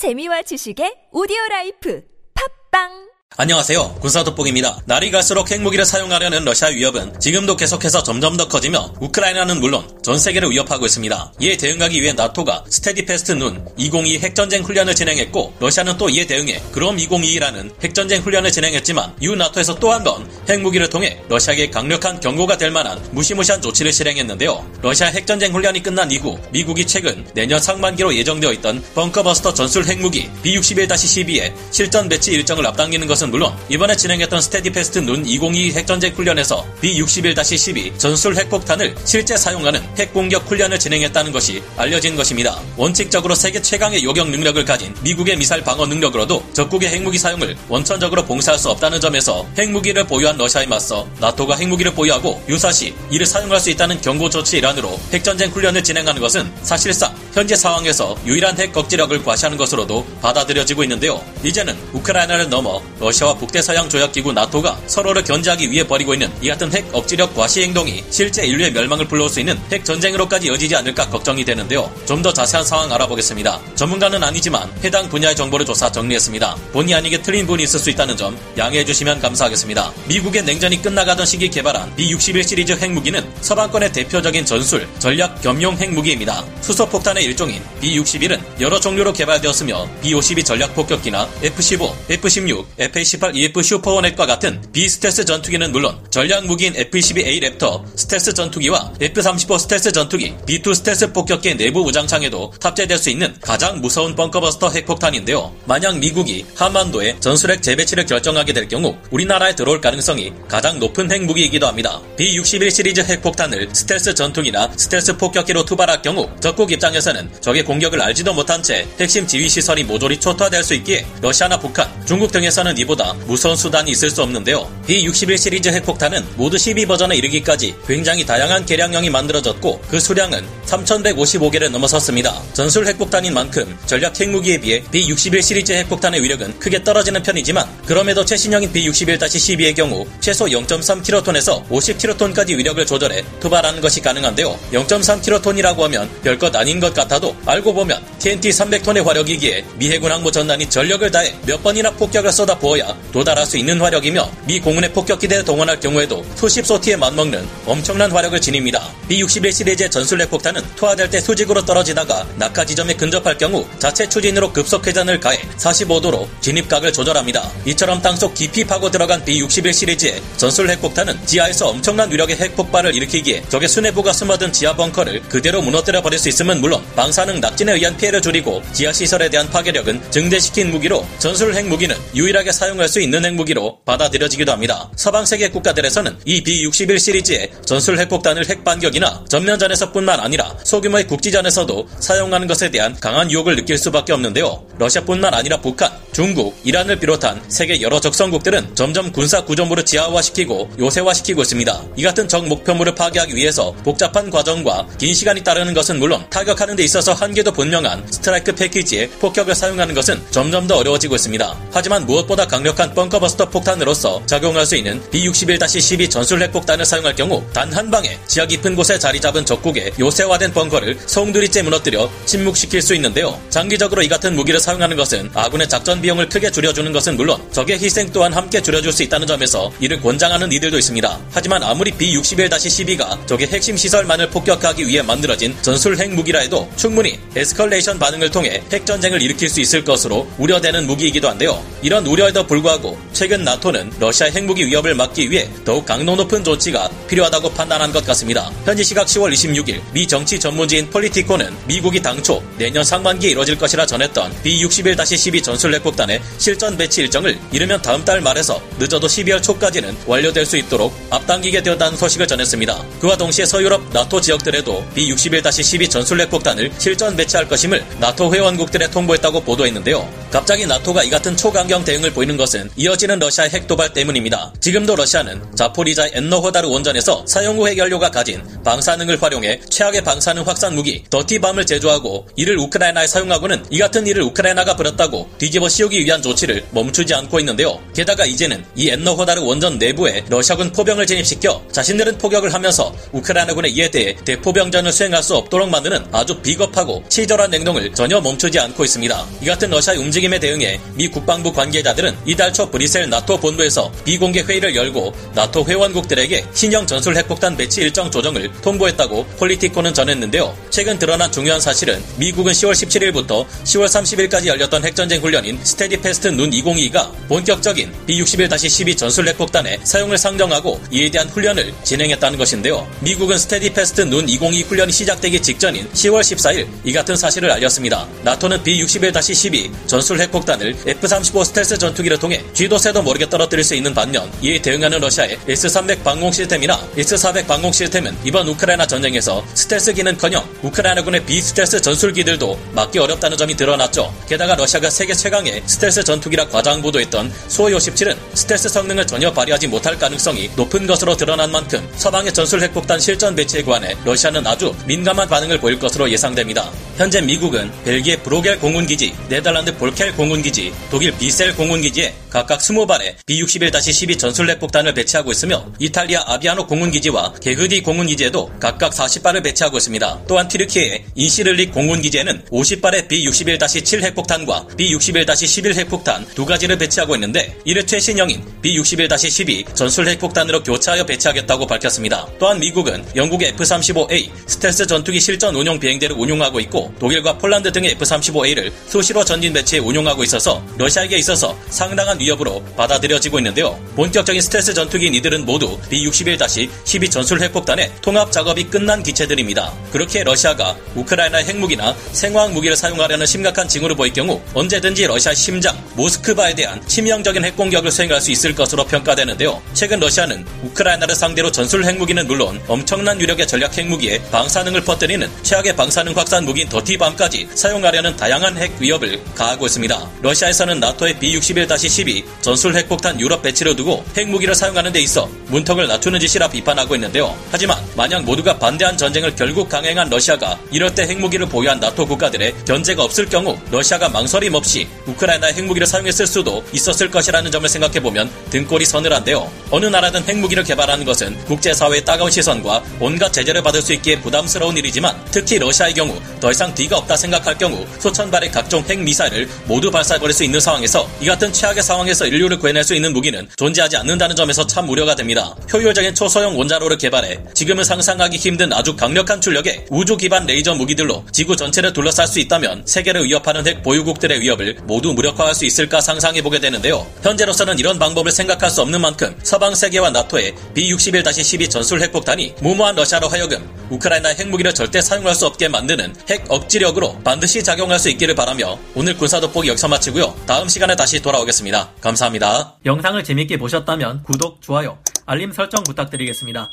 재미와 지식의 오디오 라이프. 팟빵 안녕하세요. 군사돋보기입니다. 날이 갈수록 핵무기를 사용하려는 러시아 위협은 지금도 계속해서 점점 더 커지며 우크라이나는 물론 전 세계를 위협하고 있습니다. 이에 대응하기 위해 나토가 Steadfast Noon 2022 핵전쟁 훈련을 진행했고 러시아는 또 이에 대응해 그롬 2022라는 핵전쟁 훈련을 진행했지만 이후 나토에서 또 한 번 핵무기를 통해 러시아에게 강력한 경고가 될 만한 무시무시한 조치를 실행했는데요. 러시아 핵전쟁 훈련이 끝난 이후 미국이 최근 내년 상반기로 예정되어 있던 벙커버스터 전술 핵무기 B-61-12의 실전 배치 일정을 앞당기는 것은 물론 이번에 진행했던 Steadfast Noon 2022 핵전쟁 훈련에서 B-61-12 전술 핵폭탄을 실제 사용하는 핵공격 훈련을 진행했다는 것이 알려진 것입니다. 원칙적으로 세계 최강의 요격 능력을 가진 미국의 미사일 방어 능력으로도 적국의 핵무기 사용을 원천적으로 봉쇄할 수 없다는 점에서 핵무기를 보유한 러시아에 맞서 나토가 핵무기를 보유하고 유사시 이를 사용할 수 있다는 경고 조치 일환으로 핵전쟁 훈련을 진행하는 것은 사실상 현재 상황에서 유일한 핵 억지력을 과시하는 것으로도 받아들여지고 있는데요. 이제는 우크라이나를 넘어 러시아와 북대서양 조약기구 나토가 서로를 견제하기 위해 벌이고 있는 이 같은 핵 억지력 과시 행동이 실제 인류의 멸망을 불러올 수 있는 핵 전쟁으로까지 이어지지 않을까 걱정이 되는데요. 좀 더 자세한 상황 알아보겠습니다. 전문가는 아니지만 해당 분야의 정보를 조사 정리했습니다. 본의 아니게 틀린 부분이 있을 수 있다는 점 양해해 주시면 감사하겠습니다. 미국의 냉전이 끝나가던 시기 개발한 B-61 시리즈 핵무기는 서방권의 대표적인 전술, 전략 겸용 핵무기입니다. 수소폭탄의 일종인 B-61은 여러 종류로 개발되었으며 B-52 전략 폭격기나 F-15, F-16, F-18 EF 슈퍼호넷과 같은 비스텔스 전투기는 물론 전략 무기인 F-22A 랩터 스텔스 전투기와 F-35 스텔스 전투기, B-2 스텔스 폭격기 내부 무장창에도 탑재될 수 있는 가장 무서운 벙커버스터 핵폭탄인데요. 만약 미국이 한반도에 전술핵 재배치를 결정하게 될 경우 우리나라에 들어올 가능성이 가장 높은 핵무기이기도 합니다. B-61 시리즈 핵폭탄을 스텔스 전투기나 스텔스 폭격기로 투발할 경우 적국 입장에서 는 적의 공격을 알지도 못한 채 핵심 지휘 시설이 모조리 초토화될 수 있기에 러시아나 북한, 중국 등에서는 이보다 무서운 수단이 있을 수 없는데요. B-61 시리즈 핵폭탄은 모두 12버전에 이르기까지 굉장히 다양한 개량형이 만들어졌고 그 수량은 3155개를 넘어섰습니다. 전술 핵폭탄인 만큼 전략 핵무기에 비해 B-61 시리즈 핵폭탄의 위력은 크게 떨어지는 편이지만 그럼에도 최신형인 B-61-12의 경우 최소 0.3킬로톤에서 50킬로톤까지 위력을 조절해 투발하는 것이 가능한데요. 0.3킬로톤이라고 하면 별것 아닌 것 같아도 알고 보면 TNT 300톤의 화력이기에 미 해군 항모 전단이 전력을 다해 몇 번이나 폭격을 쏟아 부어야 도달할 수 있는 화력이며 미 공군의 폭격기대를 동원할 경우에도 수십 소티에 맞먹는 엄청난 화력을 지닙니다. B-61 시리즈의 전술 핵폭탄은 투하될 때 수직으로 떨어지다가 낙하 지점에 근접할 경우 자체 추진으로 급속 회전을 가해 45도로 진입각을 조절합니다. 이처럼 땅속 깊이 파고 들어간 B-61 시리즈의 전술 핵폭탄은 지하에서 엄청난 위력의 핵폭발을 일으키기에 적의 수뇌부가 숨어든 지하 벙커를 그대로 무너뜨려 버릴 수 있음은 물론 방사능 낙진에 의한 피해를 줄이고 지하 시설에 대한 파괴력은 증대시킨 무기로 전술 핵무기는 유일하게 사용할 수 있는 핵무기로 받아들여지기도 합니다. 서방 세계 국가들에서는 이 B-61 시리즈의 전술 핵폭탄을 핵반격이나 전면전에서뿐만 아니라 소규모의 국지전에서도 사용하는 것에 대한 강한 유혹을 느낄 수밖에 없는데요. 러시아뿐만 아니라 북한, 중국, 이란을 비롯한 세계 여러 적성국들은 점점 군사 구조물을 지하화시키고 요새화시키고 있습니다. 이 같은 적 목표물을 파괴하기 위해서 복잡한 과정과 긴 시간이 따르는 것은 물론 타격하는 데 있어서 한계도 분명한 strike package에 폭격을 사용하는 것은 점점 더 어려워지고 있습니다. 하지만 무엇보다 강력한 벙커버스터 폭탄으로서 작용할 수 있는 B-61-12 전술 핵폭탄을 사용할 경우 단 한 방에 지하 깊은 곳에 자리 잡은 적국의 요새화 된 벙커를 송두리째 무너뜨려 침묵시킬 수 있는데요. 장기적으로 이 같은 무기를 사용하는 것은 아군의 작전 비용을 크게 줄여주는 것은 물론 적의 희생 또한 함께 줄여줄 수 있다는 점에서 이를 권장하는 이들도 있습니다. 하지만 아무리 B-61-12가 적의 핵심 시설만을 폭격하기 위해 만들어진 전술 핵무기라 해도 충분히 escalation 반응을 통해 핵전쟁을 일으킬 수 있을 것으로 우려되는 무기이기도 한데요. 이런 우려에도 불구하고 최근 나토는 러시아 핵무기 위협을 막기 위해 더욱 강도 높은 조치가 필요하다고 판단한 것 같습니다. 현지 시각 10월 26일 미 정치 전문지인 폴리티코는 미국이 당초 내년 상반기에 이뤄질 것이라 전했던 B-61-12 전술 핵폭탄의 실전 배치 일정을 이르면 다음 달 말에서 늦어도 12월 초까지는 완료될 수 있도록 앞당기게 되었다는 소식을 전했습니다. 그와 동시에 서유럽 나토 지역들에도 B-61-12 전술 핵폭탄을 실전 배치할 것임을 나토 회원국들에 통보했다고 보도했는데요. 갑자기 나토가 이 같은 초강경 대응을 보이는 것은 이어지는 러시아의 핵 도발 때문입니다. 지금도 러시아는 자포리자 에너호다르 원전에서 사용 후 핵연료가 가진 방사능을 활용해 최악의 방사능 확산 무기 더티밤을 제조하고 이를 우크라이나에 사용하고는 이 같은 일을 우크라이나가 벌였다고 뒤집어 씌우기 위한 조치를 멈추지 않고 있는데요. 게다가 이제는 이 에너호다르 원전 내부에 러시아군 포병을 진입시켜 자신들은 포격을 하면서 우크라이나군의 이에 대해 대포병전을 수행할 수 없도록 만드는 아주 비겁하고 치졸한 행동을 전혀 멈추지 않고 있습니다. 이 같은 러시아의 움직임에 대응해 미 국방부 관계자들은 이달 초 브뤼셀 나토 본부에서 비공개 회의를 열고 나토 회원국들에게 신형 전술 핵폭탄 배치 일정 조정을 통보했다고 폴리티코는 전했는데요. 최근 드러난 중요한 사실은 미국은 10월 17일부터 10월 30일까지 열렸던 핵전쟁 훈련인 Steadfast Noon 202가 본격적인 B-61-12 전술 핵폭탄의 사용을 상정하고 이에 대한 훈련을 진행했다는 것인데요. 미국은 Steadfast Noon 202 훈련이 시작되기 직전인 10월 14일 이 같은 사실을 알렸습니다. 나토는 B-61-12 전술 핵폭탄을 F-35 스텔스 전투기를 통해 쥐도 새도 모르게 떨어뜨릴 수 있는 반면 이에 대응하는 러시아의 S-300 방공 시스템이나 S-400 방공 시스템은 이번 우크라이나 전쟁에서 스텔스 기는커녕 우크라이나군의 비스텔스 전술기들도 막기 어렵다는 점이 드러났죠. 게다가 러시아가 세계 최강의 스텔스 전투기라 과장 보도했던 수-57은 스텔스 성능을 전혀 발휘하지 못할 가능성이 높은 것으로 드러난 만큼 서방의 전술 핵폭탄 실전 배치에 관해 러시아는 아주 민감한 반응을 보일 것으로 예상됩니다. 현재 미국은 벨기에 브로겔 공군기지, 네덜란드 볼켈 공군기지, 독일 비셀 공군기지에 각각 20발의 B-61-12 전술 핵폭탄을 배치하고 있으며 이탈리아 아비아노 공군기지와 게흐디 공군기지에도 각각 40발을 배치하고 있습니다. 또한 튀르키예 인시를릭 공군기지에는 50발의 B-61-7 핵폭탄과 B-61-11 핵폭탄 두 가지를 배치하고 있는데 이를 최신형인 B-61-12 전술 핵폭탄으로 교차하여 배치하겠다고 밝혔습니다. 또한 미국은 영국의 F-35A 스텔스 전투기 실전 운용 비행대를 운용하고 있고 독일과 폴란드 등의 F-35A를 수시로 전진 배치해 운용하고 있어서 러시아에게 있어서 상당한 위협으로 받아들여지고 있는데요. 본격적인 스텔스 전투기인 이들은 모두 B-61-12 전술 핵폭탄의 통합 작업이 끝난 기체들입니다. 그렇게 러시아가 우크라이나 핵무기나 생화학 무기를 사용하려는 심각한 징후를 보일 경우 언제든지 러시아 심장 모스크바에 대한 치명적인 핵공격을 수행할 수 있을 것으로 평가되는데요. 최근 러시아는 우크라이나를 상대로 전술 핵무기는 물론 엄청난 위력의 전략 핵무기에 방사능을 퍼뜨리는 최악의 방사능 확산 무기인 더티밤까지 사용하려는 다양한 핵 위협을 가하고 있습니다. 러시아에서는 나토의 B-61-12 전술 핵폭탄 유럽 배치를 두고 핵무기를 사용하는 데 있어 문턱을 낮추는 짓이라 비판하고 있는데요. 하지만 만약 모두가 반대한 전쟁을 결국 강행한 러시아가 이럴 때 핵무기를 보유한 나토 국가들의 견제가 없을 경우 러시아가 망설임 없이 우크라이나의 핵무기를 사용했을 수도 있었을 것이라는 점을 생각해보면 등골이 서늘한데요. 어느 나라든 핵무기를 개발하는 것은 국제사회의 따가운 시선과 온갖 제재를 받을 수 있기에 부담스러운 일이지만 특히 러시아의 경우 더 이상 뒤가 없다 생각할 경우 수천 발의 각종 핵미사일을 모두 발사해버릴 수 있는 상황에서 이 같은 최악의 상황에서 인류를 구해낼 수 있는 무기는 존재하지 않는다는 점에서 참 우려가 됩니다. 효율적인 초소형 원자로를 개발해 지금은 상상하기 힘든 아주 강력한 출력의 우주 기반 레이저 무기들로 지구 전체를 둘러쌀 수 있다면 세계를 위협하는 핵 보유국들의 위협을 모두 무력화할 수 있을까 상상해 보게 되는데요. 현재로서는 이런 방법을 생각할 수 없는 만큼 서방 세계와 나토의 B-61-12 전술 핵폭탄이 무모한 러시아로 하여금 우크라이나 핵무기를 절대 사용할 수 없게 만드는 핵 억지력으로 반드시 작용할 수 있기를 바라며 오늘 군사 돋보기 여기서 마치고요. 다음 시간에 다시 돌아오겠습니다. 감사합니다. 영상을 재밌게 보셨다면 구독, 좋아요, 알림 설정 부탁드리겠습니다.